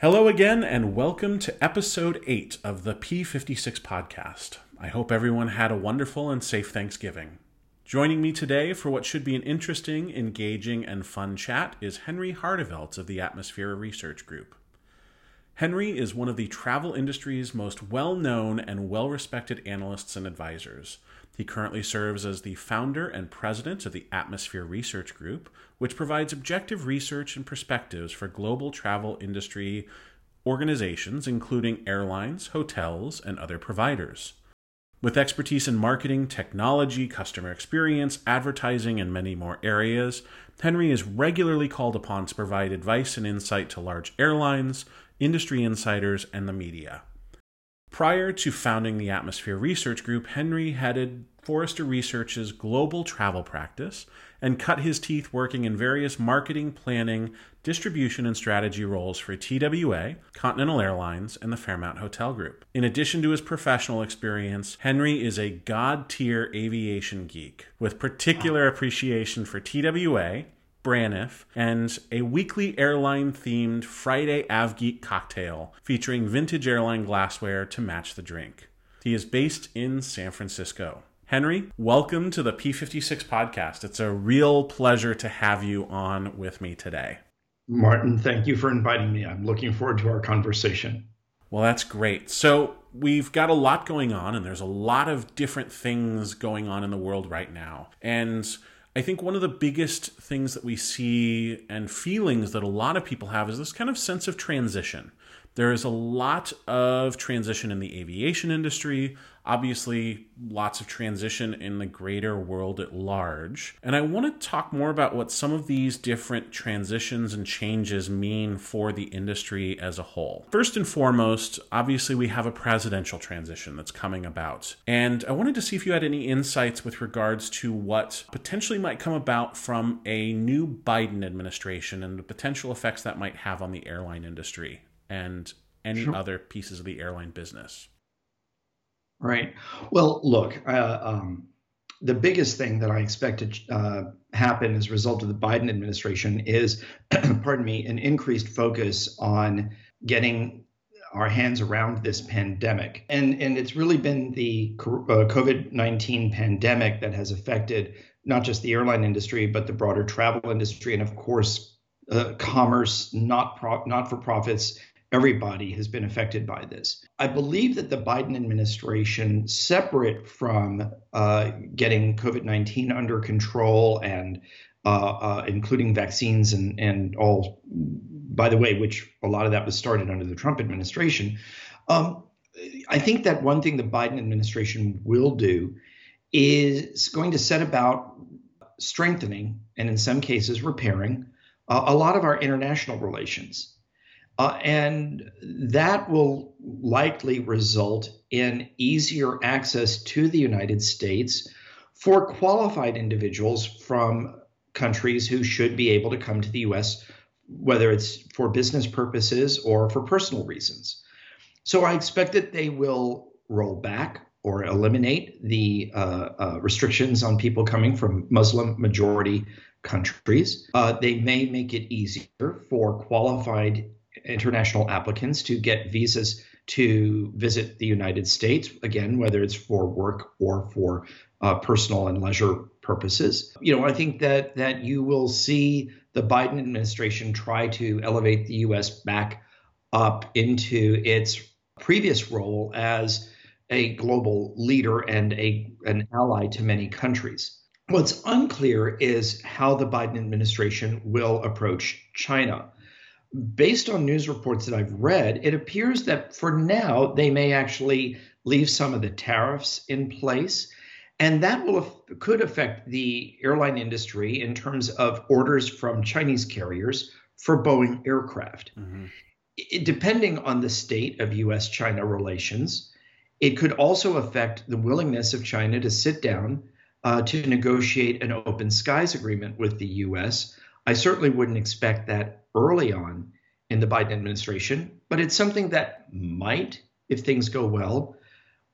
Hello again, and welcome to episode 8 of the P56 podcast. I hope everyone had a wonderful and safe Thanksgiving. Joining me today for what should be an interesting, engaging, and fun chat is Henry Harteveldt of the Atmosphere Research Group. Henry is one of the travel industry's most well known and well respected analysts and advisors. He currently serves as the founder and president of the Atmosphere Research Group, which provides objective research and perspectives for global travel industry organizations, including airlines, hotels, and other providers. With expertise in marketing, technology, customer experience, advertising, and many more areas, Henry is regularly called upon to provide advice and insight to large airlines, industry insiders, and the media. Prior to founding the Atmosphere Research Group, Henry headed Forrester Research's global travel practice and cut his teeth working in various marketing, planning, distribution, and strategy roles for TWA, Continental Airlines, and the Fairmont Hotel Group. In addition to his professional experience, Henry is a god tier aviation geek with particular appreciation for TWA, Braniff, and a weekly airline themed Friday AvGeek cocktail featuring vintage airline glassware to match the drink. He is based in San Francisco. Henry, welcome to the P56 podcast. It's a real pleasure to have you on with me today. Martin, thank you for inviting me. I'm looking forward to our conversation. Well, that's great. So, we've got a lot going on, and there's a lot of different things going on in the world right now. And I think one of the biggest things that we see and feelings that a lot of people have is this kind of sense of transition. There is a lot of transition in the aviation industry, obviously, lots of transition in the greater world at large. And I want to talk more about what some of these different transitions and changes mean for the industry as a whole. First and foremost, obviously, we have a presidential transition that's coming about. And I wanted to see if you had any insights with regards to what potentially might come about from a new Biden administration and the potential effects that might have on the airline industry and any sure. other pieces of the airline business. Right. Well, look, uh, um, the biggest thing that I expect to uh, happen as a result of the Biden administration is, pardon me, an increased focus on getting our hands around this pandemic. And, and it's really been the uh, COVID 19 pandemic that has affected not just the airline industry, but the broader travel industry, and of course, uh, commerce, not pro- not for profits, everybody has been affected by this. I believe that the Biden administration, separate from uh, getting COVID 19 under control and uh, uh, including vaccines and, and all, by the way, which a lot of that was started under the Trump administration. Um, I think that one thing the Biden administration will do is going to set about strengthening and, in some cases, repairing uh, a lot of our international relations. Uh, and that will likely result in easier access to the United States for qualified individuals from countries who should be able to come to the US, whether it's for business purposes or for personal reasons. So I expect that they will roll back or eliminate the uh, uh, restrictions on people coming from Muslim majority countries. Uh, they may make it easier for qualified international applicants to get visas to visit the United States, again, whether it's for work or for uh, personal and leisure purposes. You know, I think that that you will see the Biden administration try to elevate the U.S. back up into its previous role as a global leader and a an ally to many countries. What's unclear is how the Biden administration will approach China based on news reports that I've read, it appears that for now they may actually leave some of the tariffs in place. And that will could affect the airline industry in terms of orders from Chinese carriers for Boeing aircraft. Mm-hmm. It, depending on the state of US China relations, it could also affect the willingness of China to sit down uh, to negotiate an open skies agreement with the US I certainly wouldn't expect that early on in the Biden administration, but it's something that might, if things go well,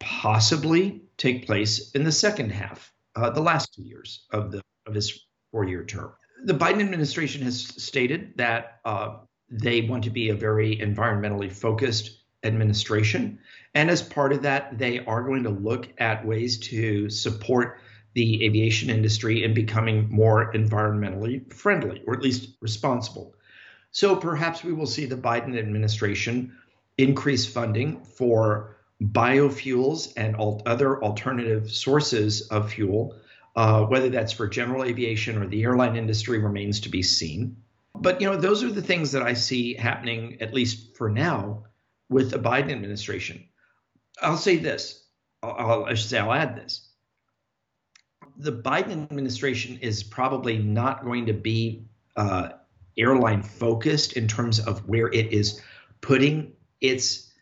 possibly take place in the second half, uh, the last two years of the of his four-year term. The Biden administration has stated that uh, they want to be a very environmentally focused administration. And as part of that, they are going to look at ways to support the aviation industry in becoming more environmentally friendly, or at least responsible. So perhaps we will see the Biden administration increase funding for biofuels and other alternative sources of fuel. Uh, whether that's for general aviation or the airline industry remains to be seen. But you know, those are the things that I see happening, at least for now, with the Biden administration. I'll say this. I'll, I should say I'll add this. The Biden administration is probably not going to be uh, airline focused in terms of where it is putting its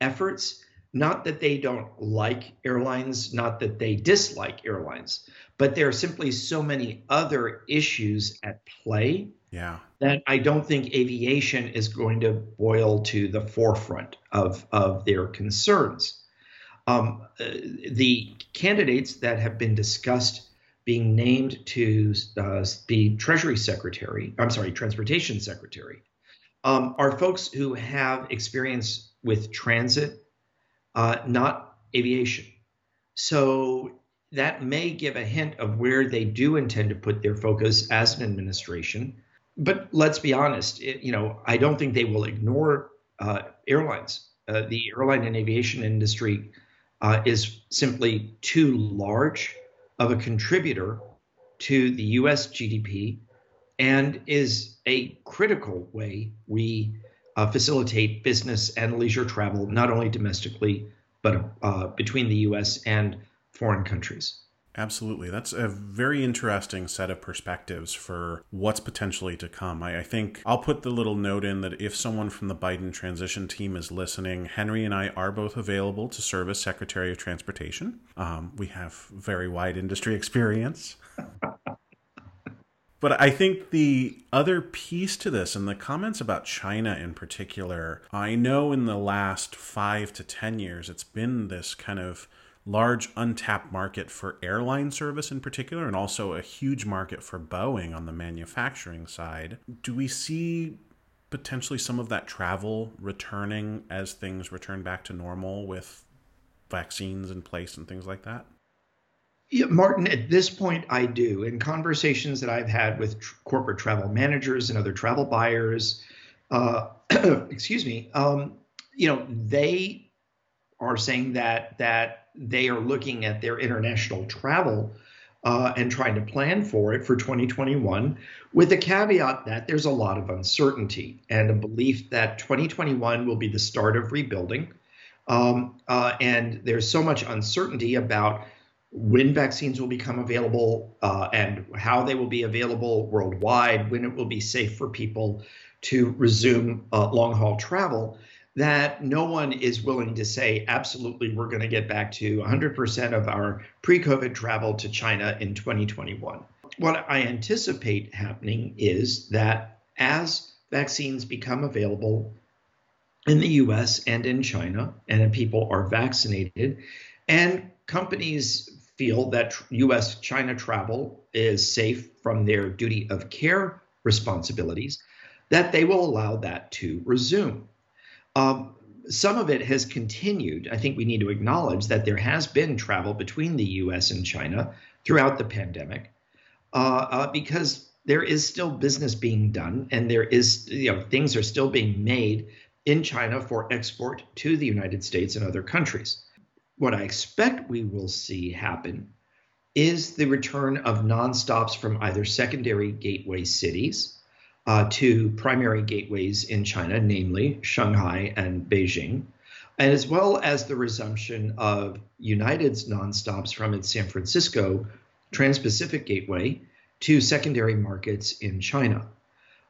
efforts. Not that they don't like airlines, not that they dislike airlines, but there are simply so many other issues at play yeah. that I don't think aviation is going to boil to the forefront of, of their concerns. Um, uh, the candidates that have been discussed being named to uh, be Treasury Secretary, I'm sorry, Transportation Secretary, um, are folks who have experience with transit, uh, not aviation. So that may give a hint of where they do intend to put their focus as an administration. But let's be honest, it, you know, I don't think they will ignore uh, airlines. Uh, the airline and aviation industry uh, is simply too large of a contributor to the U.S. GDP and is a critical way we uh, facilitate business and leisure travel, not only domestically, but uh, between the U.S. and foreign countries. Absolutely. That's a very interesting set of perspectives for what's potentially to come. I, I, think I'll put the little note in that if someone from the Biden transition team is listening, Henry and I are both available to serve as Secretary of Transportation. Um, we have very wide industry experience. But I think the other piece to this, and the comments about China in particular, I know in the last five to 10 years, it's been this kind of large untapped market for airline service in particular, and also a huge market for Boeing on the manufacturing side. Do we see potentially some of that travel returning as things return back to normal with vaccines in place and things like that? Yeah, Martin, at this point, I do. In conversations that I've had with tr- corporate travel managers and other travel buyers, uh, excuse me, um, you know, they are saying that that they are looking at their international travel uh, and trying to plan for it for 2021, with the caveat that there's a lot of uncertainty and a belief that 2021 will be the start of rebuilding. Um, uh, and there's so much uncertainty about when vaccines will become available uh, and how they will be available worldwide, when it will be safe for people to resume uh, long haul travel that no one is willing to say, absolutely, we're going to get back to 100% of our pre COVID travel to China in 2021. What I anticipate happening is that as vaccines become available in the US and in China, and people are vaccinated, and companies feel that US China travel is safe from their duty of care responsibilities, that they will allow that to resume. Um, some of it has continued. I think we need to acknowledge that there has been travel between the US and China throughout the pandemic uh, uh, because there is still business being done and there is, you know, things are still being made in China for export to the United States and other countries. What I expect we will see happen is the return of nonstops from either secondary gateway cities uh, to primary gateways in China, namely Shanghai and Beijing, and as well as the resumption of United's nonstops from its San Francisco Trans Pacific Gateway to secondary markets in China.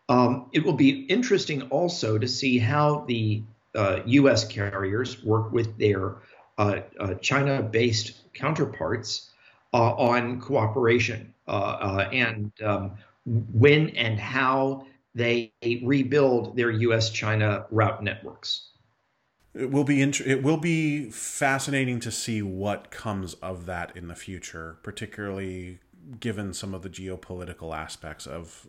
Um, it will be interesting also to see how the uh, US carriers work with their uh, uh, China based counterparts uh, on cooperation uh, uh, and um, when and how they rebuild their U.S. China route networks. It will be int- it will be fascinating to see what comes of that in the future, particularly given some of the geopolitical aspects of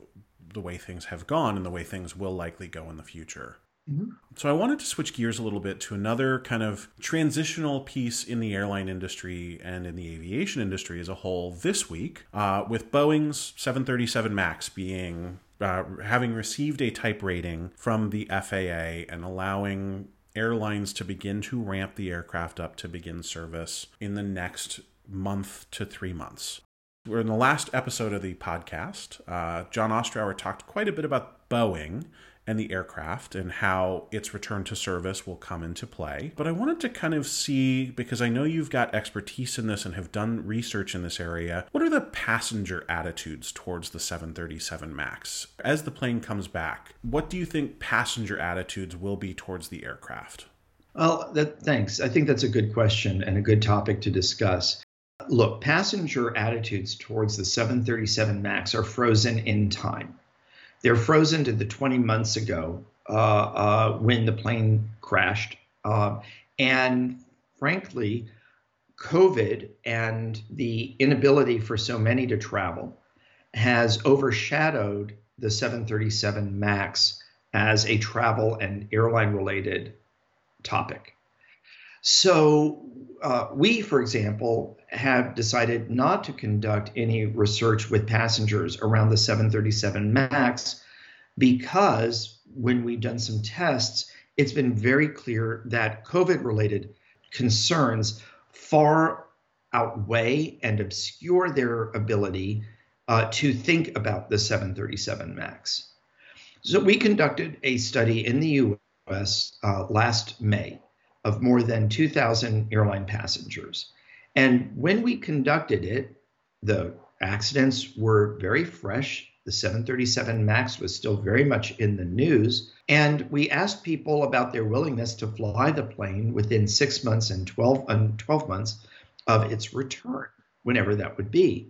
the way things have gone and the way things will likely go in the future. Mm-hmm. So I wanted to switch gears a little bit to another kind of transitional piece in the airline industry and in the aviation industry as a whole this week, uh, with Boeing's 737 MAX being uh, having received a type rating from the FAA and allowing airlines to begin to ramp the aircraft up to begin service in the next month to three months. We're in the last episode of the podcast. Uh, John Ostrower talked quite a bit about Boeing and the aircraft and how its return to service will come into play. But I wanted to kind of see, because I know you've got expertise in this and have done research in this area, what are the passenger attitudes towards the 737 MAX? As the plane comes back, what do you think passenger attitudes will be towards the aircraft? Well, that, thanks. I think that's a good question and a good topic to discuss. Look, passenger attitudes towards the 737 MAX are frozen in time. They're frozen to the 20 months ago uh, uh, when the plane crashed. Uh, and frankly, COVID and the inability for so many to travel has overshadowed the 737 MAX as a travel and airline related topic. So, uh, we, for example, have decided not to conduct any research with passengers around the 737 MAX because when we've done some tests, it's been very clear that COVID related concerns far outweigh and obscure their ability uh, to think about the 737 MAX. So, we conducted a study in the US uh, last May of more than 2,000 airline passengers. And when we conducted it, the accidents were very fresh. The 737 MAX was still very much in the news. And we asked people about their willingness to fly the plane within six months and 12, and 12 months of its return, whenever that would be.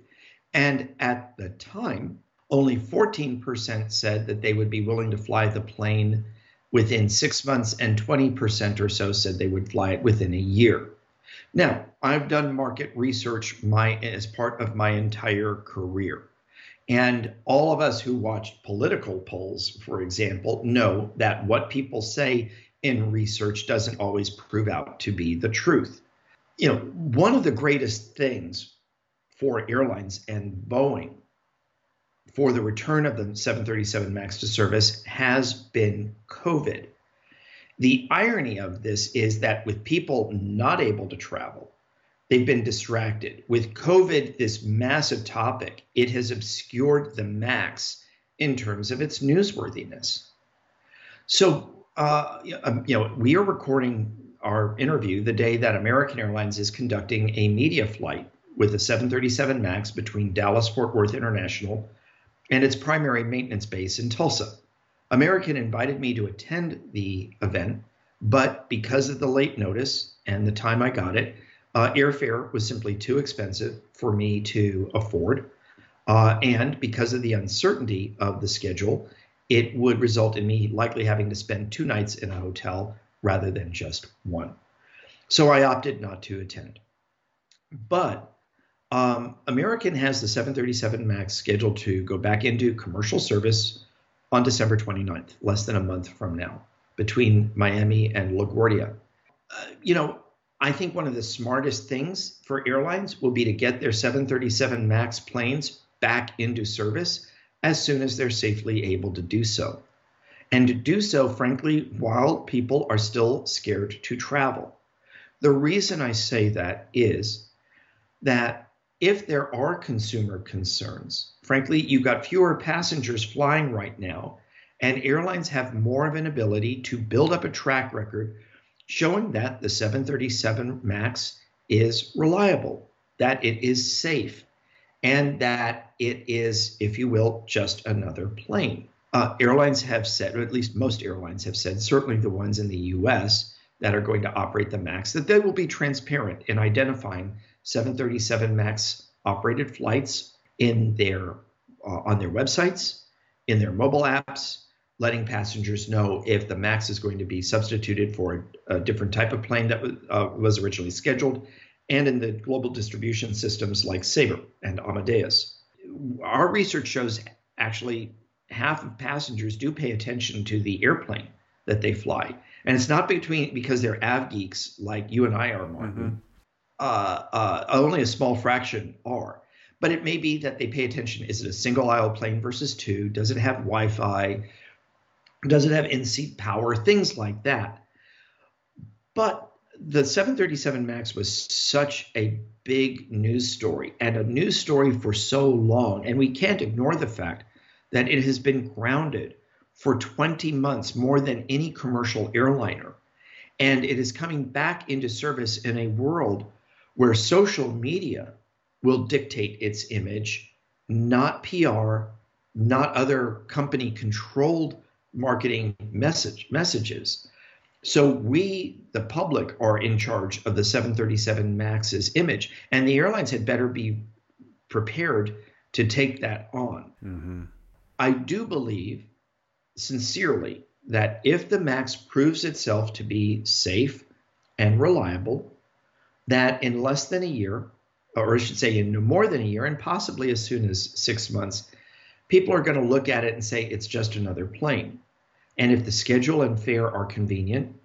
And at the time, only 14% said that they would be willing to fly the plane within six months, and 20% or so said they would fly it within a year. Now, I've done market research my as part of my entire career. And all of us who watch political polls, for example, know that what people say in research doesn't always prove out to be the truth. You know, one of the greatest things for airlines and Boeing for the return of the 737 MAX to service has been COVID. The irony of this is that with people not able to travel, they've been distracted. With COVID, this massive topic, it has obscured the MAX in terms of its newsworthiness. So, uh, um, you know, we are recording our interview the day that American Airlines is conducting a media flight with a 737 MAX between Dallas Fort Worth International and its primary maintenance base in Tulsa. American invited me to attend the event, but because of the late notice and the time I got it, uh, airfare was simply too expensive for me to afford. Uh, and because of the uncertainty of the schedule, it would result in me likely having to spend two nights in a hotel rather than just one. So I opted not to attend. But um, American has the 737 MAX scheduled to go back into commercial service on December 29th, less than a month from now, between Miami and LaGuardia. Uh, you know, I think one of the smartest things for airlines will be to get their 737 MAX planes back into service as soon as they're safely able to do so. And to do so, frankly, while people are still scared to travel. The reason I say that is that if there are consumer concerns, frankly, you've got fewer passengers flying right now, and airlines have more of an ability to build up a track record showing that the 737 MAX is reliable, that it is safe, and that it is, if you will, just another plane. Uh, airlines have said, or at least most airlines have said, certainly the ones in the US that are going to operate the MAX, that they will be transparent in identifying 737 MAX operated flights in their uh, on their websites, in their mobile apps, letting passengers know if the MAX is going to be substituted for a, a different type of plane that uh, was originally scheduled, and in the global distribution systems like Sabre and Amadeus. Our research shows actually half of passengers do pay attention to the airplane that they fly. And it's not between because they're av geeks like you and I are, Martin. Mm-hmm. Uh, uh, only a small fraction are. But it may be that they pay attention. Is it a single aisle plane versus two? Does it have Wi Fi? Does it have in seat power? Things like that. But the 737 MAX was such a big news story and a news story for so long. And we can't ignore the fact that it has been grounded for 20 months, more than any commercial airliner. And it is coming back into service in a world where social media will dictate its image, not PR, not other company controlled marketing message messages. So we, the public, are in charge of the 737 Max's image, and the airlines had better be prepared to take that on. Mm-hmm. I do believe sincerely that if the MAX proves itself to be safe and reliable, that in less than a year, or I should say in no more than a year, and possibly as soon as six months, people are going to look at it and say it's just another plane. And if the schedule and fare are convenient,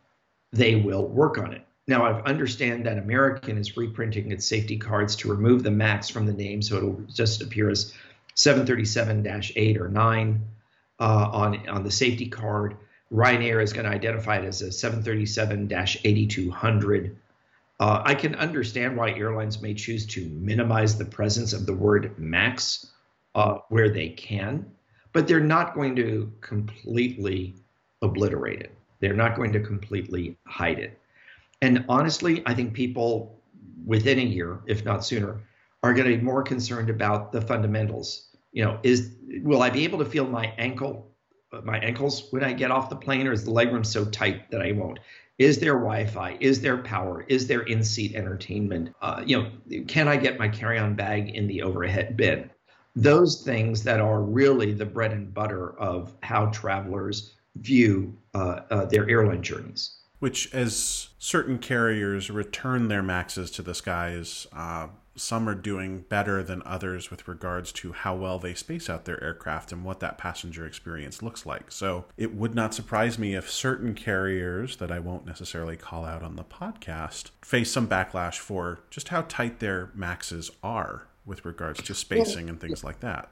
they will work on it. Now, I understand that American is reprinting its safety cards to remove the MAX from the name, so it'll just appear as 737-8 or 9 uh, on on the safety card. Ryanair is going to identify it as a 737-8200. Uh, I can understand why airlines may choose to minimize the presence of the word MAX uh, where they can, but they're not going to completely obliterate it. They're not going to completely hide it. And honestly, I think people within a year, if not sooner, are going to be more concerned about the fundamentals. You know, is will I be able to feel my ankle, my ankles when I get off the plane, or is the legroom so tight that I won't? Is there Wi-Fi? Is there power? Is there in-seat entertainment? Uh, you know, can I get my carry-on bag in the overhead bin? Those things that are really the bread and butter of how travelers view uh, uh, their airline journeys. Which, as certain carriers return their maxes to the skies, uh, some are doing better than others with regards to how well they space out their aircraft and what that passenger experience looks like. So it would not surprise me if certain carriers that I won't necessarily call out on the podcast face some backlash for just how tight their maxes are with regards to spacing and things like that.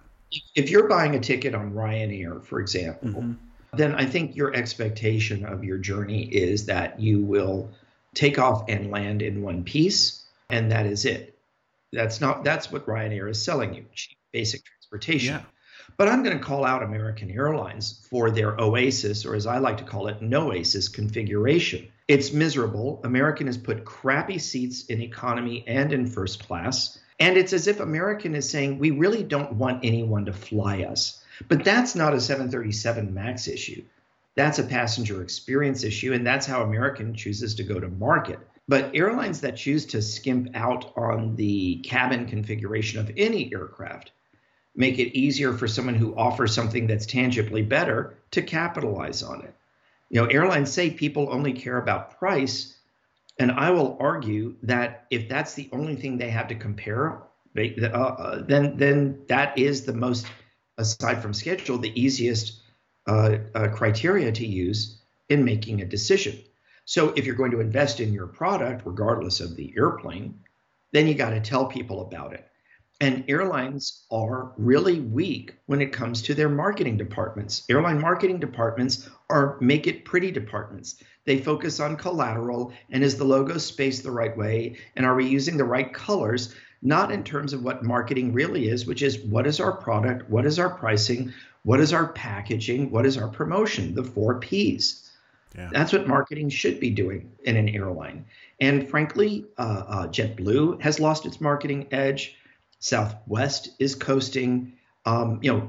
If you're buying a ticket on Ryanair, for example, mm-hmm. then I think your expectation of your journey is that you will take off and land in one piece, and that is it that's not that's what Ryanair is selling you, cheap basic transportation. Yeah. But I'm going to call out American Airlines for their Oasis, or as I like to call it, Noasis configuration. It's miserable. American has put crappy seats in economy and in first class. And it's as if American is saying, we really don't want anyone to fly us. But that's not a 737 MAX issue. That's a passenger experience issue. And that's how American chooses to go to market. But airlines that choose to skimp out on the cabin configuration of any aircraft make it easier for someone who offers something that's tangibly better to capitalize on it. You know, airlines say people only care about price, and I will argue that if that's the only thing they have to compare, uh, uh, then then that is the most, aside from schedule, the easiest uh, uh, criteria to use in making a decision. So if you're going to invest in your product, regardless of the airplane, then you got to tell people about it. And airlines are really weak when it comes to their marketing departments. Airline marketing departments are make it pretty departments. They focus on collateral and is the logo spaced the right way and are we using the right colors, not in terms of what marketing really is, which is what is our product, what is our pricing, what is our packaging, what is our promotion, the four P's. Yeah. That's what marketing should be doing in an airline. And frankly, uh, uh, JetBlue has lost its marketing edge. Southwest is coasting. Um, you know,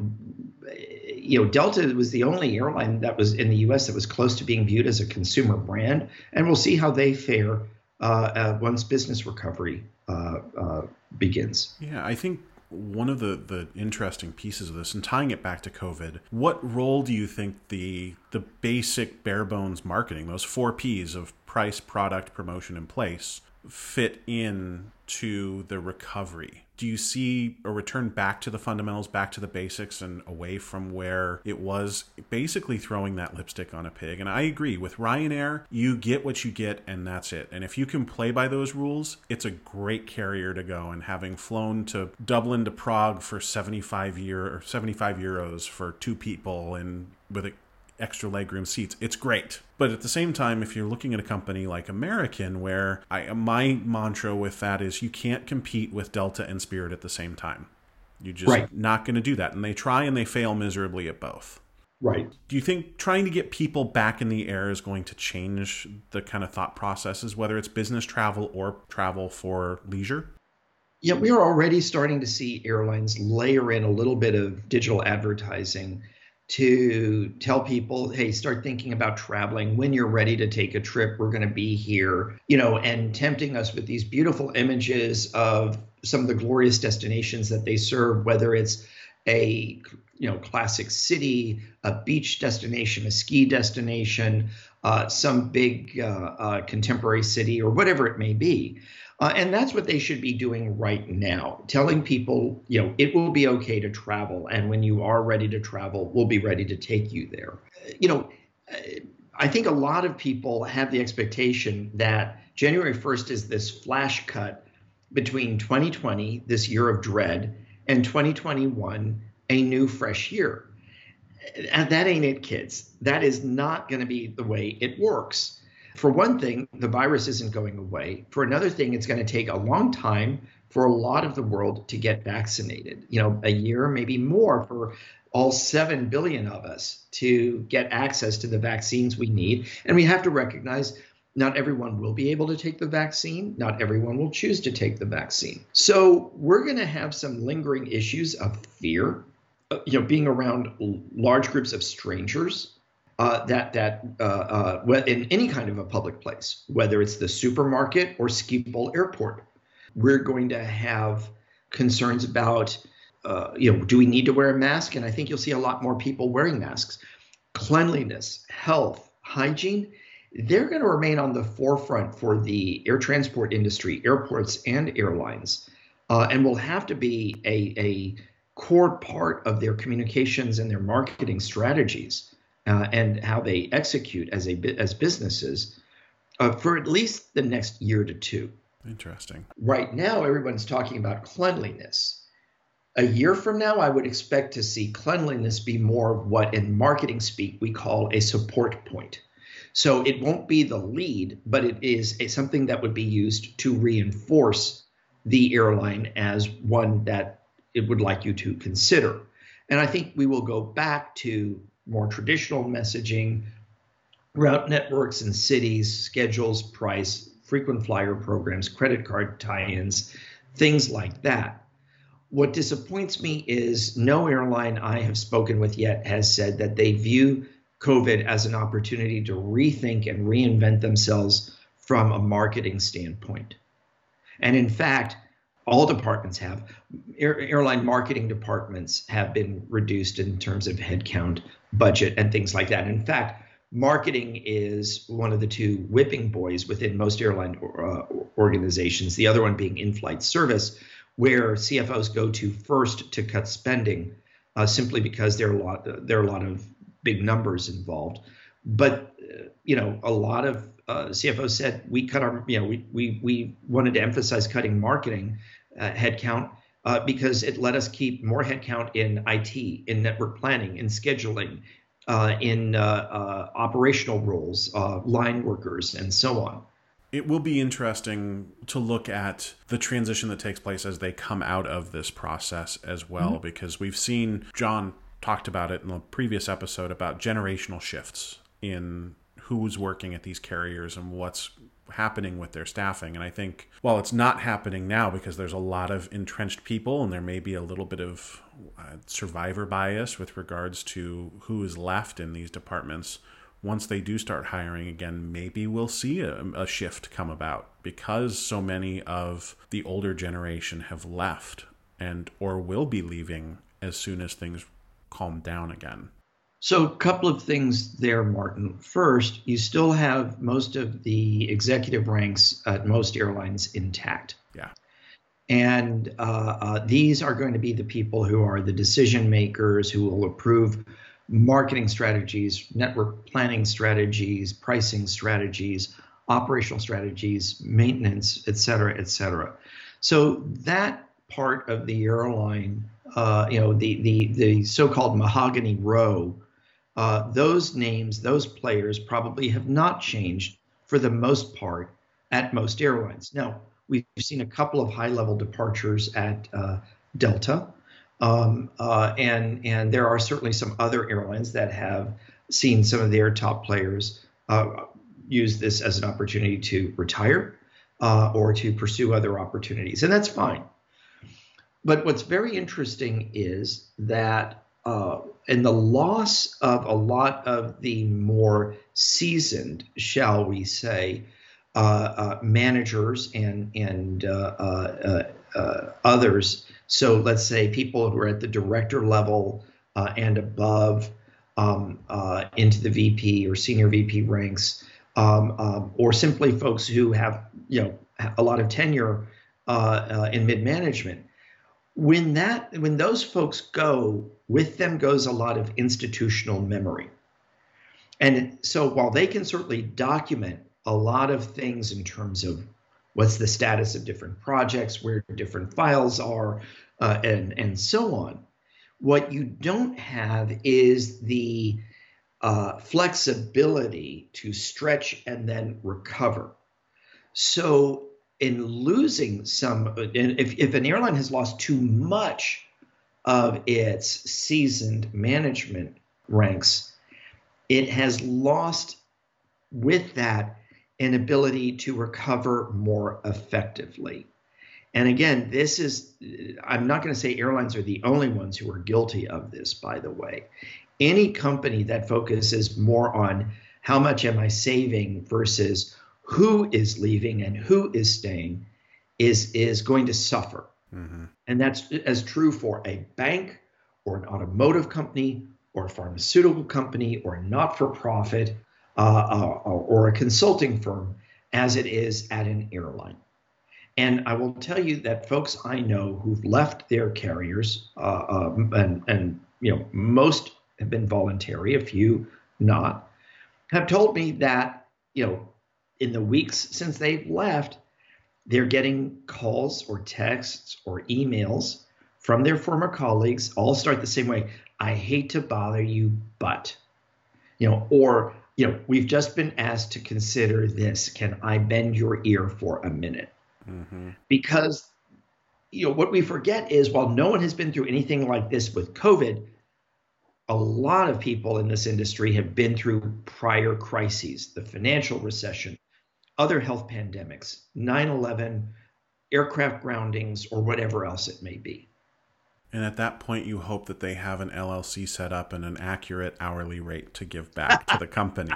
you know, Delta was the only airline that was in the U.S. that was close to being viewed as a consumer brand, and we'll see how they fare uh, uh once business recovery uh, uh, begins. Yeah, I think one of the, the interesting pieces of this and tying it back to covid what role do you think the the basic bare bones marketing those four p's of price product promotion in place fit in to the recovery? Do you see a return back to the fundamentals, back to the basics, and away from where it was basically throwing that lipstick on a pig? And I agree with Ryanair, you get what you get, and that's it. And if you can play by those rules, it's a great carrier to go. And having flown to Dublin to Prague for 75 year or 75 euros for two people and with a extra legroom seats. It's great. But at the same time, if you're looking at a company like American, where I, my mantra with that is you can't compete with Delta and Spirit at the same time. You're just right. not going to do that. And they try and they fail miserably at both. Right. Do you think trying to get people back in the air is going to change the kind of thought processes, whether it's business travel or travel for leisure? Yeah, we are already starting to see airlines layer in a little bit of digital advertising to tell people, hey, start thinking about traveling. When you're ready to take a trip, we're going to be here, you know, and tempting us with these beautiful images of some of the glorious destinations that they serve, whether it's a you know classic city, a beach destination, a ski destination, uh, some big uh, uh, contemporary city, or whatever it may be. Uh, and that's what they should be doing right now, telling people, you know, it will be okay to travel. And when you are ready to travel, we'll be ready to take you there. You know, I think a lot of people have the expectation that January 1st is this flash cut between 2020, this year of dread, and 2021, a new fresh year. And that ain't it, kids. That is not going to be the way it works. For one thing, the virus isn't going away. For another thing, it's going to take a long time for a lot of the world to get vaccinated. You know, a year, maybe more for all 7 billion of us to get access to the vaccines we need. And we have to recognize not everyone will be able to take the vaccine. Not everyone will choose to take the vaccine. So we're going to have some lingering issues of fear, you know, being around large groups of strangers uh, that that uh, uh, in any kind of a public place, whether it's the supermarket or Schiphol Airport, we're going to have concerns about, uh, you know, do we need to wear a mask? And I think you'll see a lot more people wearing masks. Cleanliness, health, hygiene, they're going to remain on the forefront for the air transport industry, airports and airlines, uh, and will have to be a, a core part of their communications and their marketing strategies uh, and how they execute as a as businesses uh, for at least the next year to two. Interesting. Right now, everyone's talking about cleanliness. A year from now, I would expect to see cleanliness be more of what in marketing speak we call a support point. So it won't be the lead, but it is a, something that would be used to reinforce the airline as one that it would like you to consider. And I think we will go back to more traditional messaging, route networks and cities, schedules, price, frequent flyer programs, credit card tie ins, things like that. What disappoints me is no airline I have spoken with yet has said that they view COVID as an opportunity to rethink and reinvent themselves from a marketing standpoint. And in fact, all departments have. Air, airline marketing departments have been reduced in terms of headcount, budget, and things like that. In fact, marketing is one of the two whipping boys within most airline uh, organizations, the other one being in flight service, where CFOs go to first to cut spending uh, simply because there are a lot there are a lot of big numbers involved. But uh, you know, a lot of uh, CFOs said we cut our you know we we we wanted to emphasize cutting marketing uh, headcount uh, because it let us keep more headcount in IT, in network planning, in scheduling, uh, in uh, uh, operational roles, uh, line workers, and so on. It will be interesting to look at the transition that takes place as they come out of this process as well, mm-hmm. because we've seen John talked about it in the previous episode about generational shifts in who's working at these carriers and what's happening with their staffing. And I think while it's not happening now because there's a lot of entrenched people and there may be a little bit of uh, survivor bias with regards to who is left in these departments, once they do start hiring again, maybe we'll see a, a shift come about because so many of the older generation have left and or will be leaving as soon as things calm down again. So, a couple of things there, Martin. First, you still have most of the executive ranks at most airlines intact. Yeah. And uh, uh, these are going to be the people who are the decision makers who will approve marketing strategies, network planning strategies, pricing strategies, operational strategies, maintenance, et cetera, et cetera. So that part of the airline, uh, you know, the the the so-called mahogany row, uh, those names, those players probably have not changed for the most part at most airlines. Now we've seen a couple of high-level departures at uh, Delta, um, uh, and and there are certainly some other airlines that have seen some of their top players uh, use this as an opportunity to retire uh, or to pursue other opportunities, and that's fine. But what's very interesting is that uh, in the loss of a lot of the more seasoned, shall we say, uh, uh, managers and and uh, uh, others. So let's say people who are at the director level and above um, into the VP or senior VP ranks um, um, or simply folks who have you know a lot of tenure uh, uh, in mid management. When that when those folks go, with them goes a lot of institutional memory. And so while they can certainly document a lot of things in terms of what's the status of different projects, where different files are, uh, and and so on, what you don't have is the uh, flexibility to stretch and then recover. So, in losing some, if, if an airline has lost too much of its seasoned management ranks, it has lost with that an ability to recover more effectively. And again, this is, I'm not going to say airlines are the only ones who are guilty of this, by the way any company that focuses more on how much am I saving versus who is leaving and who is staying is is going to suffer. Mm-hmm. And that's as true for a bank or an automotive company or a pharmaceutical company or a not-for-profit uh, uh, or a consulting firm as it is at an airline. And I will tell you that folks I know who've left their carriers, uh, um, and, and you know most have been voluntary, a few not, have told me that, you know, in the weeks since they've left, they're getting calls or texts or emails from their former colleagues, all start the same way. I hate to bother you, but, you know, or, you know, we've just been asked to consider this. Can I bend your ear for a minute? Mm-hmm. Because, you know, what we forget is while no one has been through anything like this with COVID, a lot of people in this industry have been through prior crises the financial recession, other health pandemics, 9 11, aircraft groundings, or whatever else it may be. And at that point, you hope that they have an LLC set up and an accurate hourly rate to give back to the company.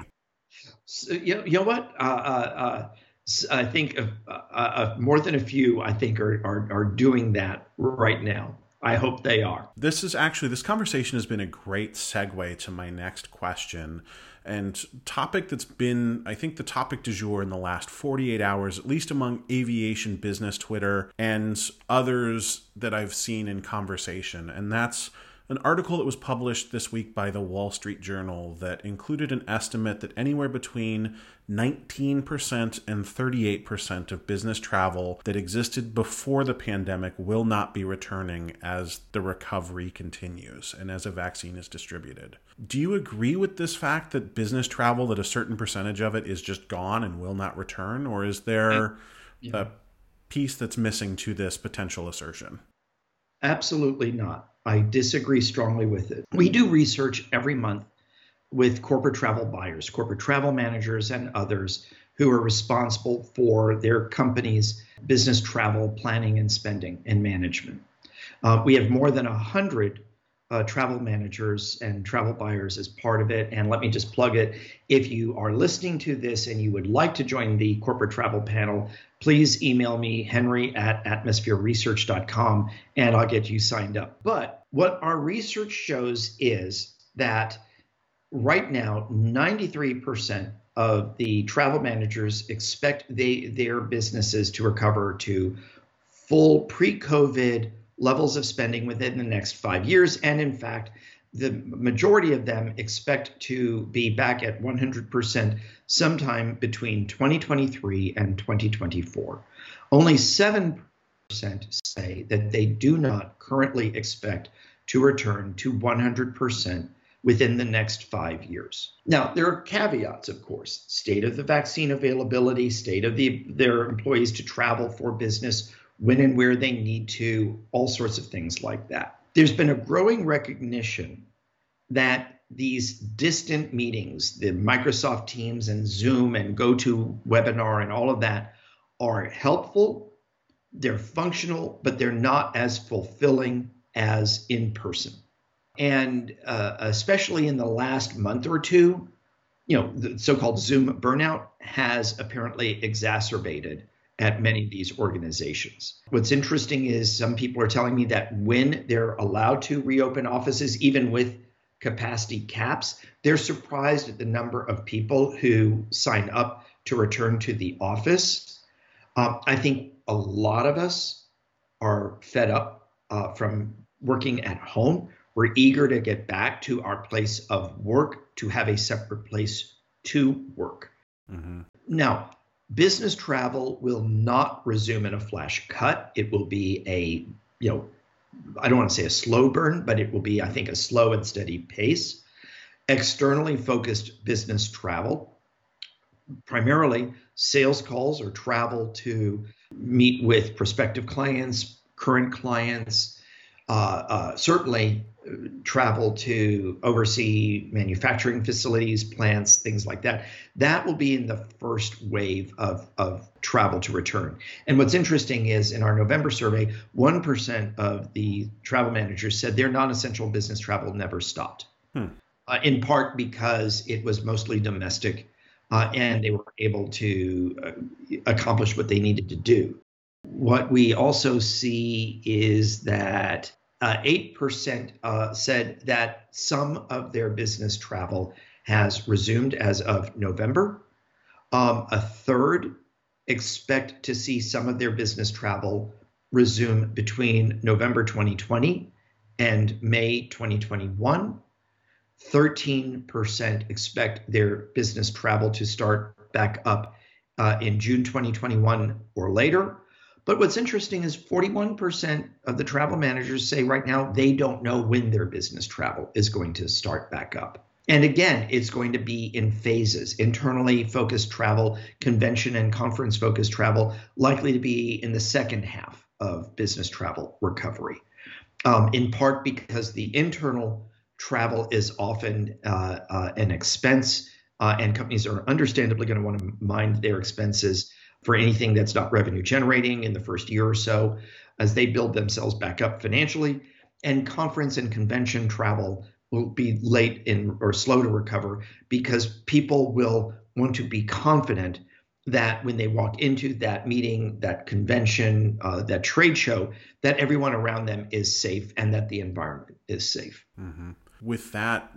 So, you, know, you know what? Uh, uh, uh, I think more than a few, I think, are, are, are doing that right now. I hope they are. This is actually, this conversation has been a great segue to my next question and topic that's been, I think, the topic du jour in the last 48 hours, at least among aviation business Twitter and others that I've seen in conversation. And that's an article that was published this week by the Wall Street Journal that included an estimate that anywhere between 19% and 38% of business travel that existed before the pandemic will not be returning as the recovery continues and as a vaccine is distributed. Do you agree with this fact that business travel, that a certain percentage of it is just gone and will not return? Or is there yeah. a piece that's missing to this potential assertion? Absolutely not. I disagree strongly with it. We do research every month with corporate travel buyers, corporate travel managers, and others who are responsible for their company's business travel planning and spending and management. Uh, we have more than 100 uh, travel managers and travel buyers as part of it. And let me just plug it. If you are listening to this and you would like to join the corporate travel panel, please email me, henry at atmosphereresearch.com, and I'll get you signed up. But what our research shows is that right now, 93% of the travel managers expect they, their businesses to recover to full pre COVID levels of spending within the next five years. And in fact, the majority of them expect to be back at 100% sometime between 2023 and 2024. Only 7% say that they do not currently expect to return to 100% within the next five years. Now, there are caveats, of course state of the vaccine availability, state of the, their employees to travel for business when and where they need to, all sorts of things like that. There's been a growing recognition that these distant meetings, the Microsoft Teams and Zoom and GoToWebinar and all of that, are helpful, they're functional, but they're not as fulfilling as in person. And uh, especially in the last month or two, you know, the so called Zoom burnout has apparently exacerbated at many of these organizations. What's interesting is some people are telling me that when they're allowed to reopen offices, even with capacity caps, they're surprised at the number of people who sign up to return to the office. Um, I think a lot of us are fed up uh, from working at home. We're eager to get back to our place of work, to have a separate place to work. Mm-hmm. Now, business travel will not resume in a flash cut. It will be a, you know, I don't want to say a slow burn, but it will be, I think, a slow and steady pace. Externally focused business travel, primarily sales calls or travel to meet with prospective clients, current clients, uh, uh, certainly travel to oversee manufacturing facilities, plants, things like that. That will be in the first wave of, of travel to return. And what's interesting is in our November survey, 1% of the travel managers said their non essential business travel never stopped, hmm. uh, in part because it was mostly domestic uh, and they were able to uh, accomplish what they needed to do. What we also see is that uh, 8% uh, said that some of their business travel has resumed as of November. Um, a third expect to see some of their business travel resume between November 2020 and May 2021. 13% expect their business travel to start back up uh, in June 2021 or later. But what's interesting is 41% of the travel managers say right now they don't know when their business travel is going to start back up. And again, it's going to be in phases. Internally focused travel, convention and conference focused travel, likely to be in the second half of business travel recovery. Um, in part because the internal travel is often uh, uh, an expense, uh, and companies are understandably going to want to mind their expenses for anything that's not revenue generating in the first year or so as they build themselves back up financially. And conference and convention travel will be late in or slow to recover because people will want to be confident that when they walk into that meeting, that convention, uh, that trade show, that everyone around them is safe and that the environment is safe. Mm-hmm. With that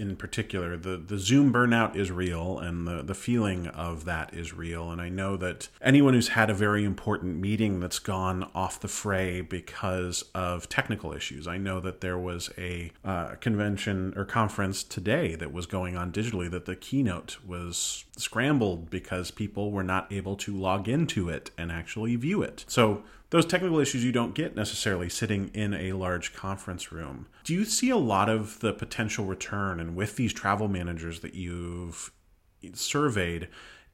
in particular, the, the Zoom burnout is real and the, the feeling of that is real. And I know that anyone who's had a very important meeting that's gone off the fray because of technical issues, I know that there was a uh, convention or conference today that was going on digitally that the keynote was scrambled because people were not able to log into it and actually view it. So those technical issues you don't get necessarily sitting in a large conference room. Do you see a lot of the potential return and with these travel managers that you've surveyed,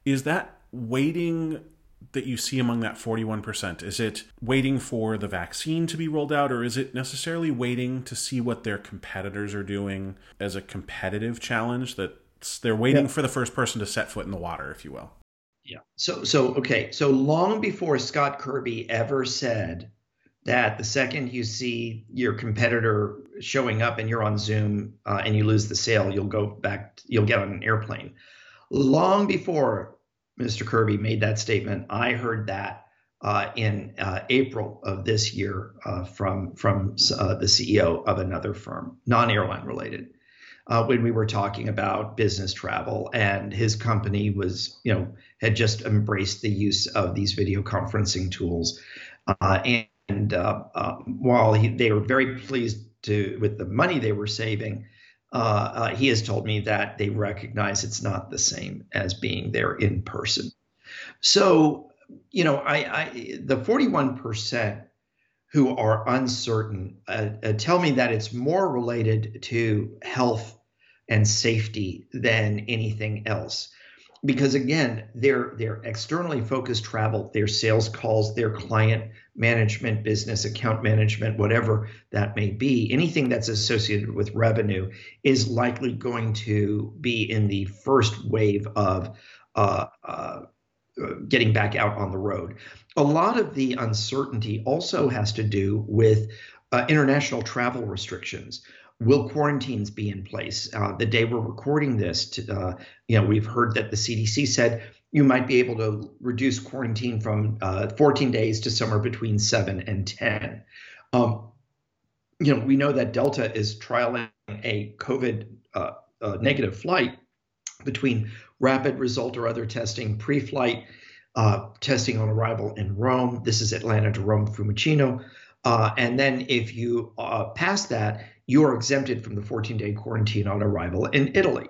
is that waiting that you see among that 41%? Is it waiting for the vaccine to be rolled out, or is it necessarily waiting to see what their competitors are doing as a competitive challenge that they're waiting yeah. for the first person to set foot in the water, if you will? Yeah. So so okay. So long before Scott Kirby ever said that the second you see your competitor showing up and you're on Zoom uh, and you lose the sale, you'll go back. You'll get on an airplane. Long before Mr. Kirby made that statement, I heard that uh, in uh, April of this year uh, from from uh, the CEO of another firm, non-airline related. Uh, when we were talking about business travel, and his company was, you know, had just embraced the use of these video conferencing tools. Uh, and, uh, uh, while he, they were very pleased to with the money they were saving, uh, uh, he has told me that they recognize it's not the same as being there in person. So, you know, I, I the 41% who are uncertain uh, uh, tell me that it's more related to health and safety than anything else. Because again their their externally focused travel their sales calls their client management business account management whatever that may be anything that's associated with revenue is likely going to be in the first wave of uh, uh, getting back out on the road. A lot of the uncertainty also has to do with uh, international travel restrictions Will quarantines be in place? Uh, the day we're recording this, to, uh, you know, we've heard that the CDC said you might be able to reduce quarantine from uh, 14 days to somewhere between seven and 10. Um, you know, we know that Delta is trialing a COVID uh, uh, negative flight between rapid result or other testing, pre-flight uh, testing on arrival in Rome. This is Atlanta to Rome, Fiumicino. and then if you pass that, you are exempted from the 14 day quarantine on arrival in Italy.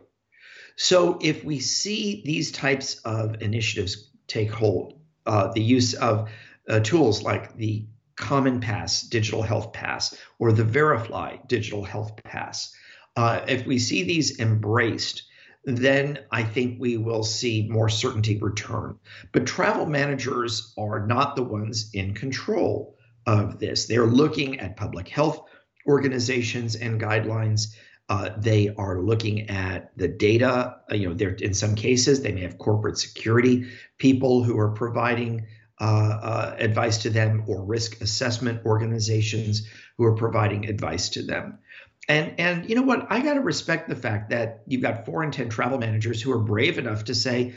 So, if we see these types of initiatives take hold, uh, the use of uh, tools like the Common Pass digital health pass or the Verifly digital health pass, uh, if we see these embraced, then I think we will see more certainty return. But travel managers are not the ones in control of this. They're looking at public health organizations and guidelines. Uh, they are looking at the data. Uh, you know, they're in some cases they may have corporate security people who are providing uh, uh, advice to them, or risk assessment organizations who are providing advice to them. And and you know what? I got to respect the fact that you've got four in ten travel managers who are brave enough to say,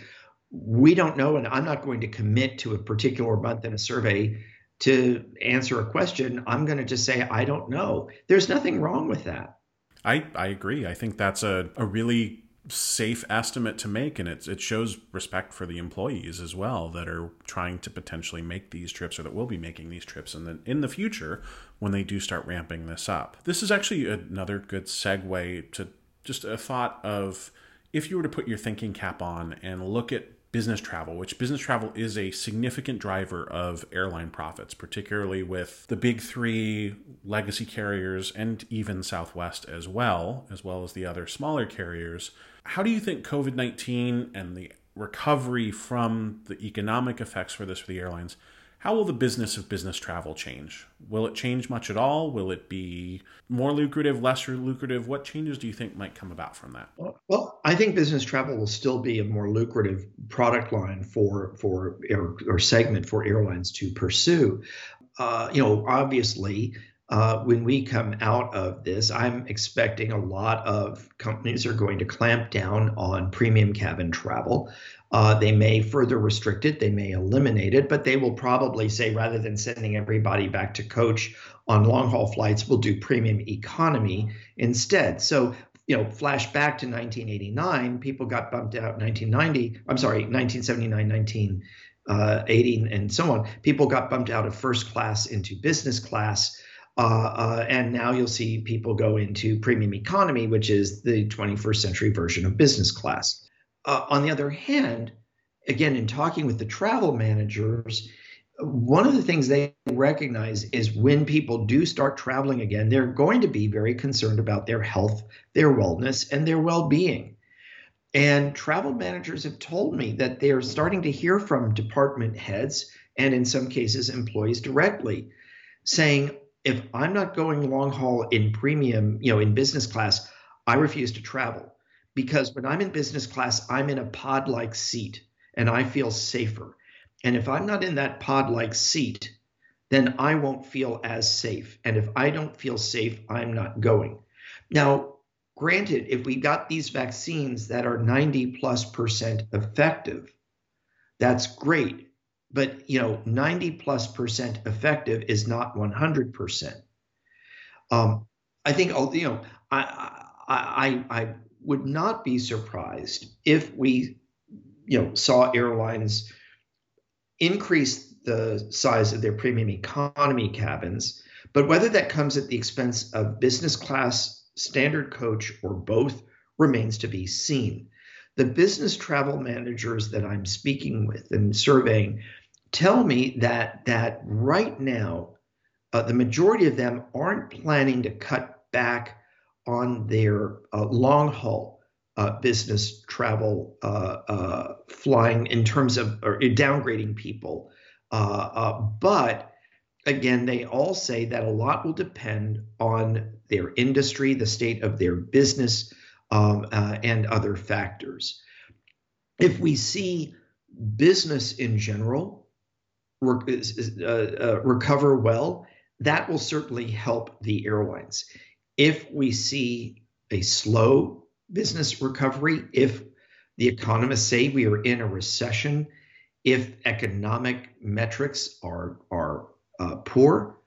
we don't know, and I'm not going to commit to a particular month in a survey to answer a question, I'm going to just say, I don't know. There's nothing wrong with that. I, I agree. I think that's a, a really safe estimate to make and it, it shows respect for the employees as well that are trying to potentially make these trips or that will be making these trips and then in the future when they do start ramping this up this is actually another good segue to just a thought of if you were to put your thinking cap on and look at business travel, which business travel is a significant driver of airline profits, particularly with the big three legacy carriers and even Southwest as well, as well as the other smaller carriers. How do you think COVID 19 and the recovery from the economic effects for this for the airlines how will the business of business travel change? Will it change much at all? Will it be more lucrative, less lucrative? What changes do you think might come about from that? Well, I think business travel will still be a more lucrative product line for for or, segment for airlines to pursue. Uh, you know, obviously, uh, when we come out of this, I'm expecting a lot of companies are going to clamp down on premium cabin travel. Uh, they may further restrict it, they may eliminate it, but they will probably say rather than sending everybody back to coach on long haul flights, we'll do premium economy instead. So, you know, flash back to 1989, people got bumped out 1990, I'm sorry, 1979, 1980, uh, and so on. People got bumped out of first class into business class. Uh, uh, and now you'll see people go into premium economy, which is the 21st century version of business class. Uh, on the other hand, again, in talking with the travel managers, one of the things they recognize is when people do start traveling again, they're going to be very concerned about their health, their wellness, and their well being. And travel managers have told me that they are starting to hear from department heads and, in some cases, employees directly saying, if I'm not going long haul in premium, you know, in business class, I refuse to travel because when I'm in business class, I'm in a pod like seat and I feel safer. And if I'm not in that pod like seat, then I won't feel as safe. And if I don't feel safe, I'm not going. Now, granted, if we got these vaccines that are 90 plus percent effective, that's great. But, you know, 90 plus percent effective is not 100 percent. Um, I think, you know, I, I, I, I would not be surprised if we, you know, saw airlines increase the size of their premium economy cabins, but whether that comes at the expense of business class, standard coach, or both remains to be seen. The business travel managers that I'm speaking with and surveying tell me that that right now, uh, the majority of them aren't planning to cut back on their uh, long haul uh, business travel uh, uh, flying in terms of or downgrading people. Uh, but again, they all say that a lot will depend on their industry, the state of their business, um, and other factors. If we see business in general recover well, that will certainly help the airlines. If we see a slow business recovery, if the economists say we are in a recession, if economic metrics are are uh, poor,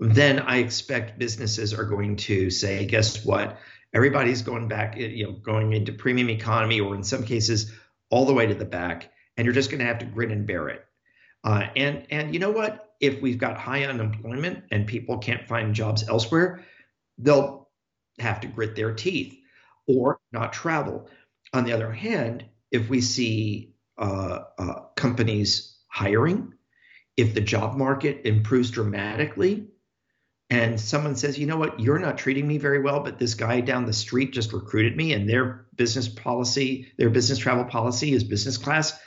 then I expect businesses are going to say, guess what? Everybody's going back, you know, going into premium economy, or in some cases, all the way to the back, and you're just going to have to grin and bear it. Uh, and and you know what? If we've got high unemployment and people can't find jobs elsewhere, they'll have to grit their teeth or not travel. On the other hand, if we see uh, uh, companies hiring, if the job market improves dramatically, and someone says, you know what, you're not treating me very well, but this guy down the street just recruited me, and their business policy, their business travel policy is business class,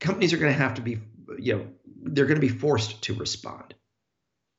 companies are going to have to be, you know, they're going to be forced to respond.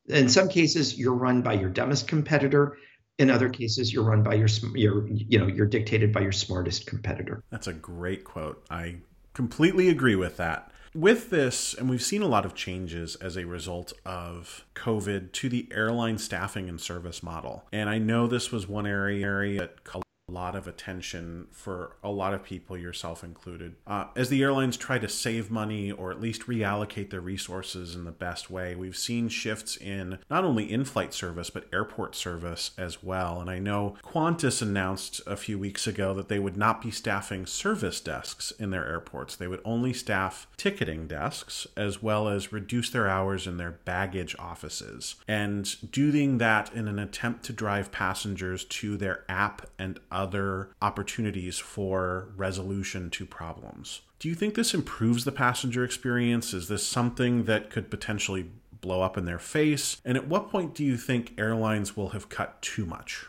In some cases, you're run by your dumbest competitor. In other cases, you're run by your, your, you know, you're dictated by your smartest competitor. That's a great quote. I completely agree with that. With this, and we've seen a lot of changes as a result of COVID to the airline staffing and service model. And I know this was one area that lot of attention for a lot of people, yourself included. Uh, as the airlines try to save money or at least reallocate their resources in the best way, we've seen shifts in not only in flight service, but airport service as well. And I know Qantas announced a few weeks ago that they would not be staffing service desks in their airports. They would only staff ticketing desks as well as reduce their hours in their baggage offices. And doing that in an attempt to drive passengers to their app and other opportunities for resolution to problems. Do you think this improves the passenger experience? Is this something that could potentially blow up in their face? And at what point do you think airlines will have cut too much?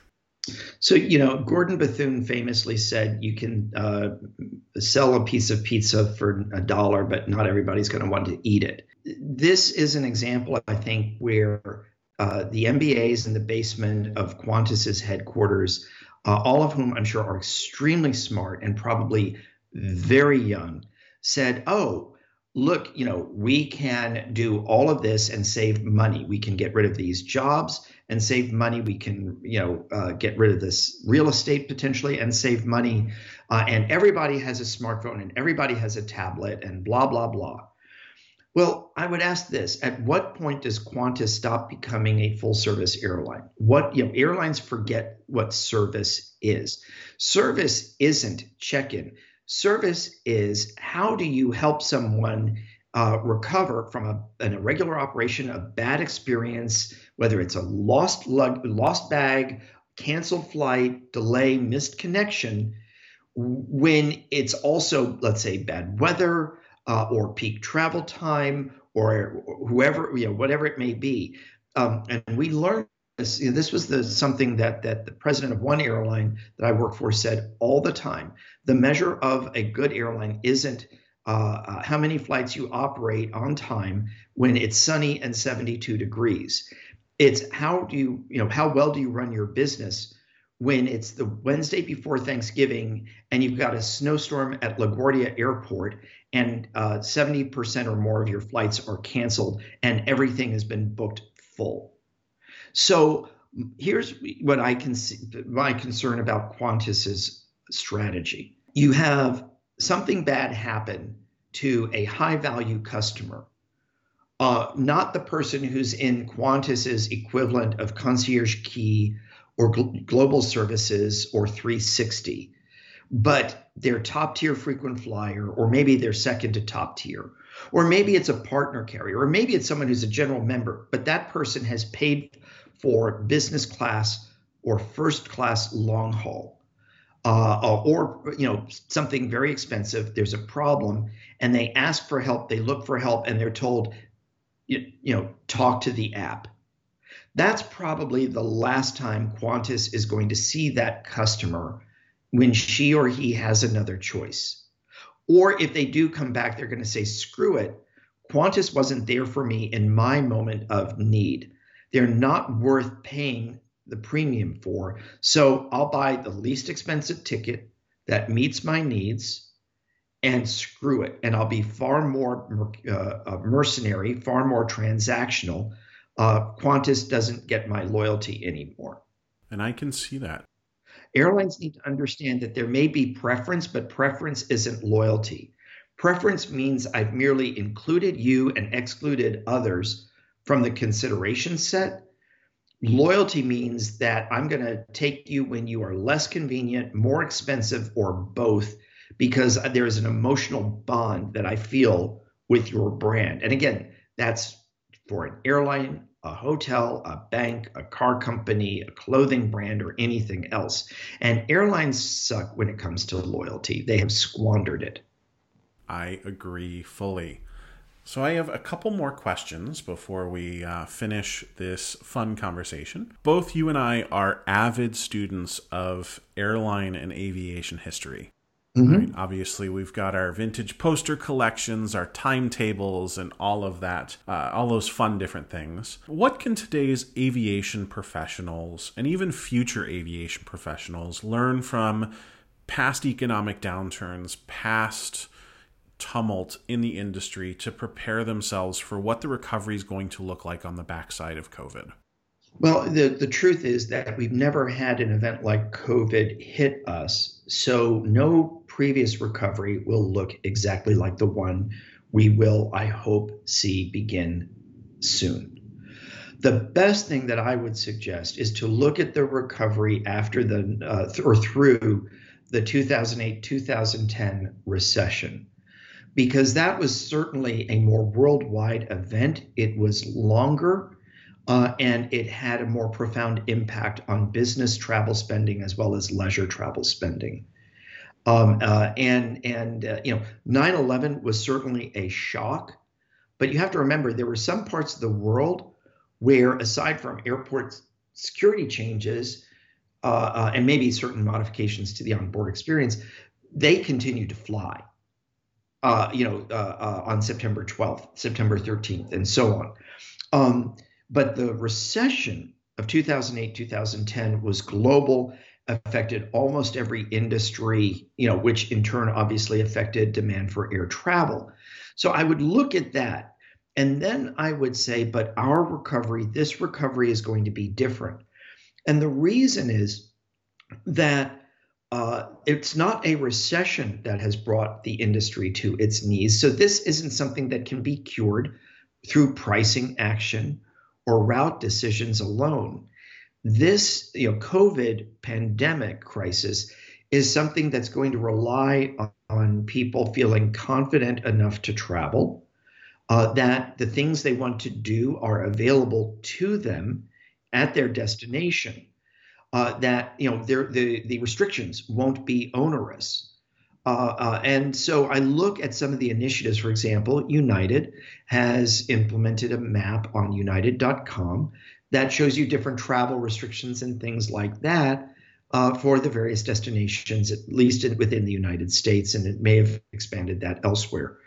So, you know, Gordon Bethune famously said you can uh, sell a piece of pizza for a dollar, but not everybody's going to want to eat it. This is an example, I think, where uh, the MBAs in the basement of Qantas's headquarters uh, all of whom I'm sure are extremely smart and probably very young, said, Oh, look, you know, we can do all of this and save money. We can get rid of these jobs and save money. We can, you know, uh, get rid of this real estate potentially and save money. Uh, and everybody has a smartphone and everybody has a tablet and blah, blah, blah. Well, I would ask this: At what point does Qantas stop becoming a full-service airline? What you know, airlines forget what service is. Service isn't check-in. Service is how do you help someone uh, recover from a, an irregular operation, a bad experience, whether it's a lost lug, lost bag, canceled flight, delay, missed connection, when it's also, let's say, bad weather uh, or peak travel time or whoever, you know, whatever it may be. Um, and we learned this. You know, this was the something that that the president of one airline that I work for said all the time. The measure of a good airline isn't uh, uh, how many flights you operate on time when it's sunny and 72 degrees. It's how do you, you know, how well do you run your business when it's the Wednesday before Thanksgiving and you've got a snowstorm at LaGuardia Airport and uh, 70% or more of your flights are canceled and everything has been booked full. So here's what I can see my concern about Qantas's strategy. You have something bad happen to a high value customer, uh, not the person who's in Qantas's equivalent of concierge key or Gl- Global Services or 360, but they're top tier frequent flyer, or maybe they're second to top tier, or maybe it's a partner carrier, or maybe it's someone who's a general member, but that person has paid for business class or first class long haul. Uh, or you know something very expensive there's a problem and they ask for help they look for help and they're told you, you know talk to the app that's probably the last time Qantas is going to see that customer when she or he has another choice. Or if they do come back, they're going to say, screw it. Qantas wasn't there for me in my moment of need. They're not worth paying the premium for. So I'll buy the least expensive ticket that meets my needs and screw it. And I'll be far more uh, uh mercenary, far more transactional uh, Qantas doesn't get my loyalty anymore. And I can see that. Airlines need to understand that there may be preference, but preference isn't loyalty. Preference means I've merely included you and excluded others from the consideration set. Loyalty means that I'm going to take you when you are less convenient, more expensive, or both, because there is an emotional bond that I feel with your brand. And again, that's for an airline, a hotel, a bank, a car company, a clothing brand, or anything else. And airlines suck when it comes to loyalty. They have squandered it. I agree fully. So, I have a couple more questions before we uh, finish this fun conversation. Both you and I are avid students of airline and aviation history. Mm-hmm. Right? Obviously, we've got our vintage poster collections, our timetables, and all of that, uh, all those fun different things. What can today's aviation professionals and even future aviation professionals learn from past economic downturns, past tumult in the industry to prepare themselves for what the recovery is going to look like on the backside of COVID? Well, the, the truth is that we've never had an event like COVID hit us. So no previous recovery will look exactly like the one we will, I hope, see begin soon. The best thing that I would suggest is to look at the recovery after the uh, th- or through the 2008 2010 recession because that was certainly a more worldwide event. It was longer uh, and it had a more profound impact on business travel spending as well as leisure travel spending. Um, uh, and and uh, you know, 9/11 was certainly a shock, but you have to remember there were some parts of the world where, aside from airport security changes uh, uh, and maybe certain modifications to the onboard experience, they continued to fly. Uh, you know, on September 12th, September 13th, and so on. Um, but the recession of 2008, 2010 was global, affected almost every industry, you know, which in turn obviously affected demand for air travel. So I would look at that. And then I would say, but our recovery, this recovery is going to be different. And the reason is that uh, it's not a recession that has brought the industry to its knees. So this isn't something that can be cured through pricing action or route decisions alone. This, you know, COVID pandemic crisis is something that's going to rely on people feeling confident enough to travel, uh, that the things they want to do are available to them at their destination, uh, that you know the the restrictions won't be onerous. Uh, uh, and so I look at some of the initiatives. For example, United has implemented a map on united.com that shows you different travel restrictions and things like that uh, for the various destinations, at least in, within the United States, and it may have expanded that elsewhere.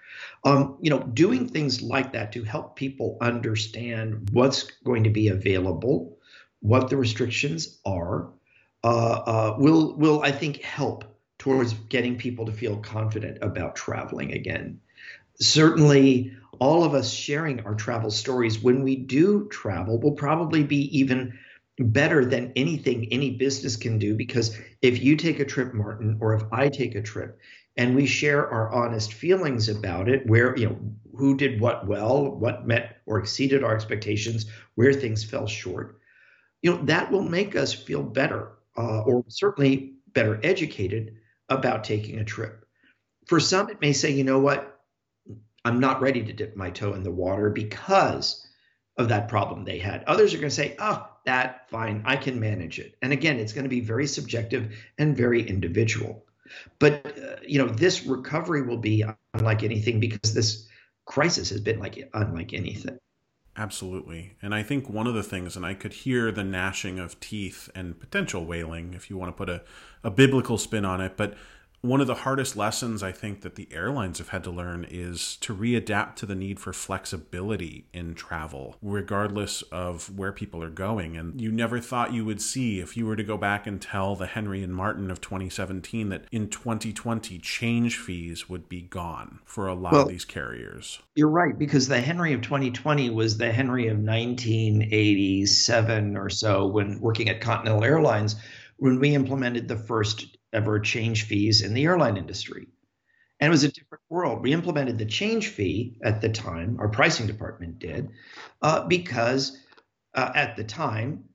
Um, you know, doing things like that to help people understand what's going to be available, what the restrictions are, uh, uh, will will I think help towards getting people to feel confident about traveling again. Certainly, all of us sharing our travel stories when we do travel will probably be even better than anything any business can do because if you take a trip martin or if i take a trip and we share our honest feelings about it where you know who did what well what met or exceeded our expectations where things fell short you know, that will make us feel better uh, or certainly better educated about taking a trip. For some, it may say, you know what, I'm not ready to dip my toe in the water because of that problem they had. Others are going to say, oh, that, fine, I can manage it. And again, it's going to be very subjective and very individual. But, uh, you know, this recovery will be unlike anything because this crisis has been like unlike anything. Absolutely. And I think one of the things, and I could hear the gnashing of teeth and potential wailing, if you want to put a, a biblical spin on it, but one of the hardest lessons I think that the airlines have had to learn is to readapt to the need for flexibility in travel, regardless of where people are going. And you never thought you would see if you were to go back and tell the Henry and Martin of 2017 that in 2020 change fees would be gone for a lot well, of these carriers. You're right, because the Henry of 2020 was the Henry of 1987 or so when working at Continental Airlines when we implemented the first ever change fees in the airline industry. And it was a different world. We implemented the change fee at the time, our pricing department did, uh, because uh, at the time,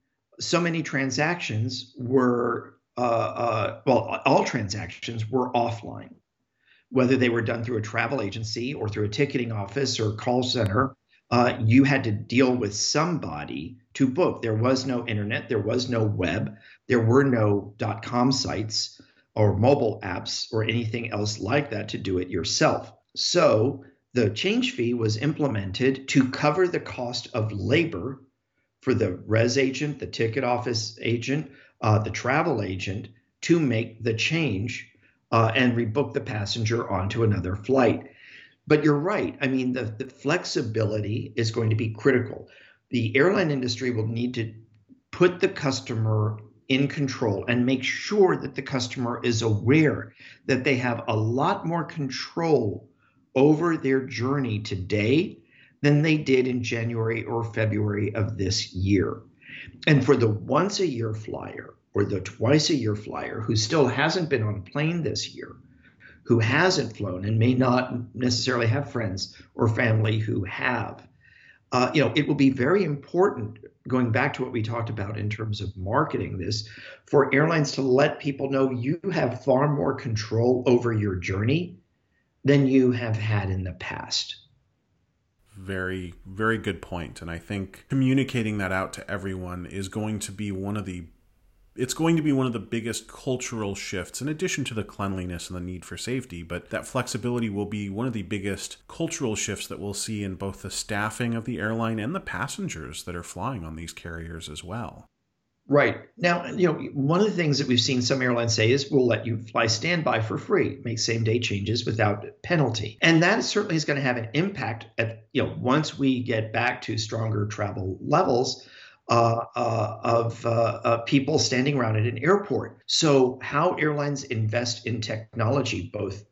so many transactions were, uh, uh well, all transactions were offline, whether they were done through a travel agency or through a ticketing office or call center. Uh, you had to deal with somebody to book. There was no internet, there was no web, there were no dot .com sites or mobile apps or anything else like that to do it yourself. So the change fee was implemented to cover the cost of labor for the res agent, the ticket office agent, uh, the travel agent to make the change uh, and rebook the passenger onto another flight. But you're right. I mean, the, the flexibility is going to be critical. The airline industry will need to put the customer in control and make sure that the customer is aware that they have a lot more control over their journey today than they did in January or February of this year. And for the once a year flyer or the twice a year flyer who still hasn't been on a plane this year, who hasn't flown and may not necessarily have friends or family who have, uh, you know, it will be very important going back to what we talked about in terms of marketing this, for airlines to let people know you have far more control over your journey than you have had in the past. Very, very good point. And I think communicating that out to everyone is going to be one of the it's going to be one of the biggest cultural shifts in addition to the cleanliness and the need for safety but that flexibility will be one of the biggest cultural shifts that we'll see in both the staffing of the airline and the passengers that are flying on these carriers as well. Right. Now you know one of the things that we've seen some airlines say is we'll let you fly standby for free make same day changes without penalty. And that certainly is going to have an impact at you know once we get back to stronger travel levels uh, uh, of uh, people standing around at an airport. So, how airlines invest in technology, both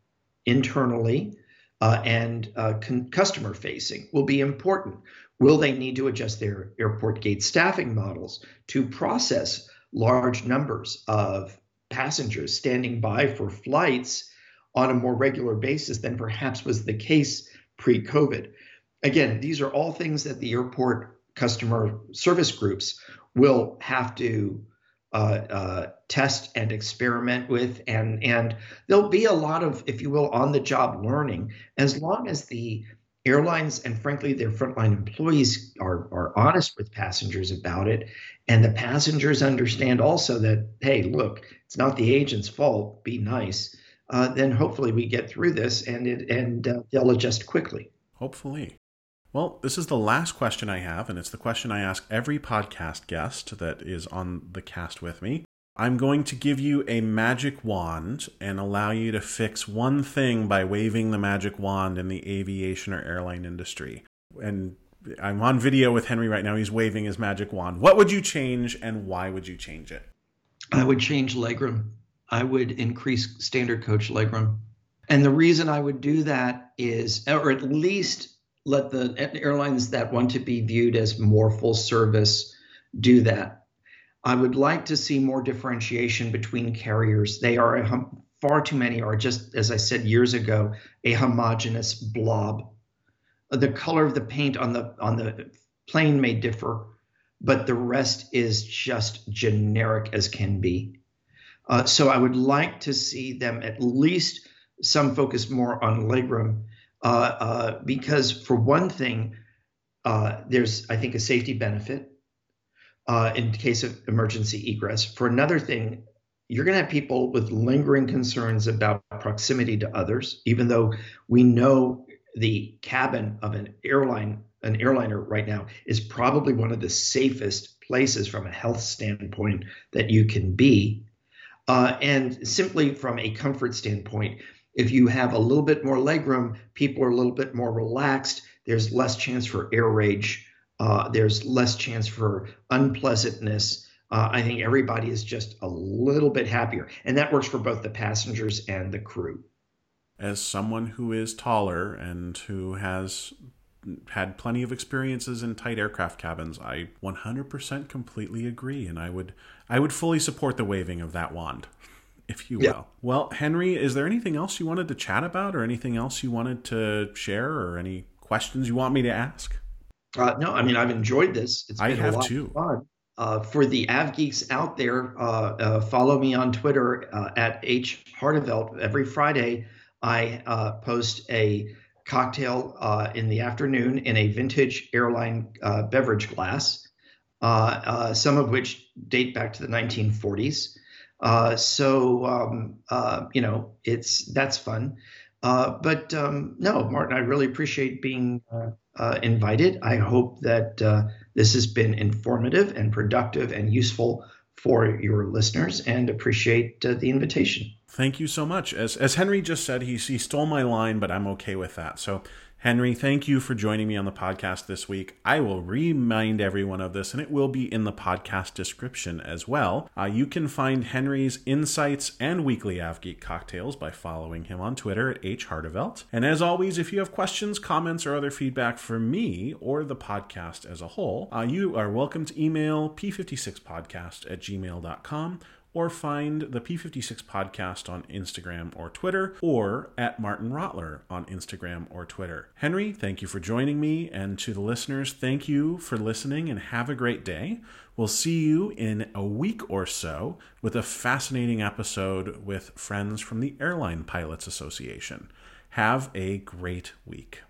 internally uh, and uh, con- customer facing, will be important. Will they need to adjust their airport gate staffing models to process large numbers of passengers standing by for flights on a more regular basis than perhaps was the case pre COVID? Again, these are all things that the airport customer service groups will have to uh, uh, test and experiment with, and and there'll be a lot of, if you will, on the job learning as long as the airlines and frankly their frontline employees are are honest with passengers about it, and the passengers understand also that hey, look, it's not the agent's fault. Be nice. Uh, then hopefully we get through this and it and uh, they'll adjust quickly. Hopefully. Well, this is the last question I have, and it's the question I ask every podcast guest that is on the cast with me. I'm going to give you a magic wand and allow you to fix one thing by waving the magic wand in the aviation or airline industry. And I'm on video with Henry right now. He's waving his magic wand. What would you change and why would you change it? I would change legroom. I would increase standard coach legroom. And the reason I would do that is, or at least let the airlines that want to be viewed as more full service do that. I would like to see more differentiation between carriers. They are far too many are just, as I said years ago, a homogenous blob. The color of the paint on the on the plane may differ, but the rest is just generic as can be. Uh, so I would like to see them at least some focus more on legroom, because for one thing, uh, there's I think a safety benefit uh, in case of emergency egress. For another thing, you're going to have people with lingering concerns about proximity to others, even though we know the cabin of an airline an airliner right now is probably one of the safest places from a health standpoint that you can be. Uh, and simply from a comfort standpoint, if you have a little bit more legroom, people are a little bit more relaxed. There's less chance for air rage. Uh, there's less chance for unpleasantness. Uh, I think everybody is just a little bit happier. And that works for both the passengers and the crew. As someone who is taller and who has had plenty of experiences in tight aircraft cabins. I 100% completely agree, and I would I would fully support the waving of that wand, if you will. Yeah. Well, Henry, is there anything else you wanted to chat about, or anything else you wanted to share, or any questions you want me to ask? Uh, no, I mean I've enjoyed this. It's I have too. Uh, for the Av geeks out there, uh, uh follow me on Twitter uh, at h Harteveldt. Every Friday, I uh, post a cocktail uh, in the afternoon in a vintage airline uh, beverage glass, uh, uh some of which date back to the 1940s. Uh, so um, uh, you know, it's that's fun. but um, no, Martin, I really appreciate being invited. I hope that this has been informative and productive and useful for your listeners, and appreciate the invitation. Thank you so much. As as Henry just said, he he stole my line, but I'm okay with that. So Henry, thank you for joining me on the podcast this week. I will remind everyone of this, and it will be in the podcast description as well. Uh, you can find Henry's insights and weekly AvGeek cocktails by following him on Twitter at hharteveldt. And as always, if you have questions, comments, or other feedback for me or the podcast as a whole, uh, you are welcome to email p56podcast at gmail.com or find the P56 podcast on Instagram or Twitter, or at Martin Rotler on Instagram or Twitter. Henry, thank you for joining me, and to the listeners, thank you for listening and have a great day. We'll see you in a week or so with a fascinating episode with friends from the Airline Pilots Association. Have a great week.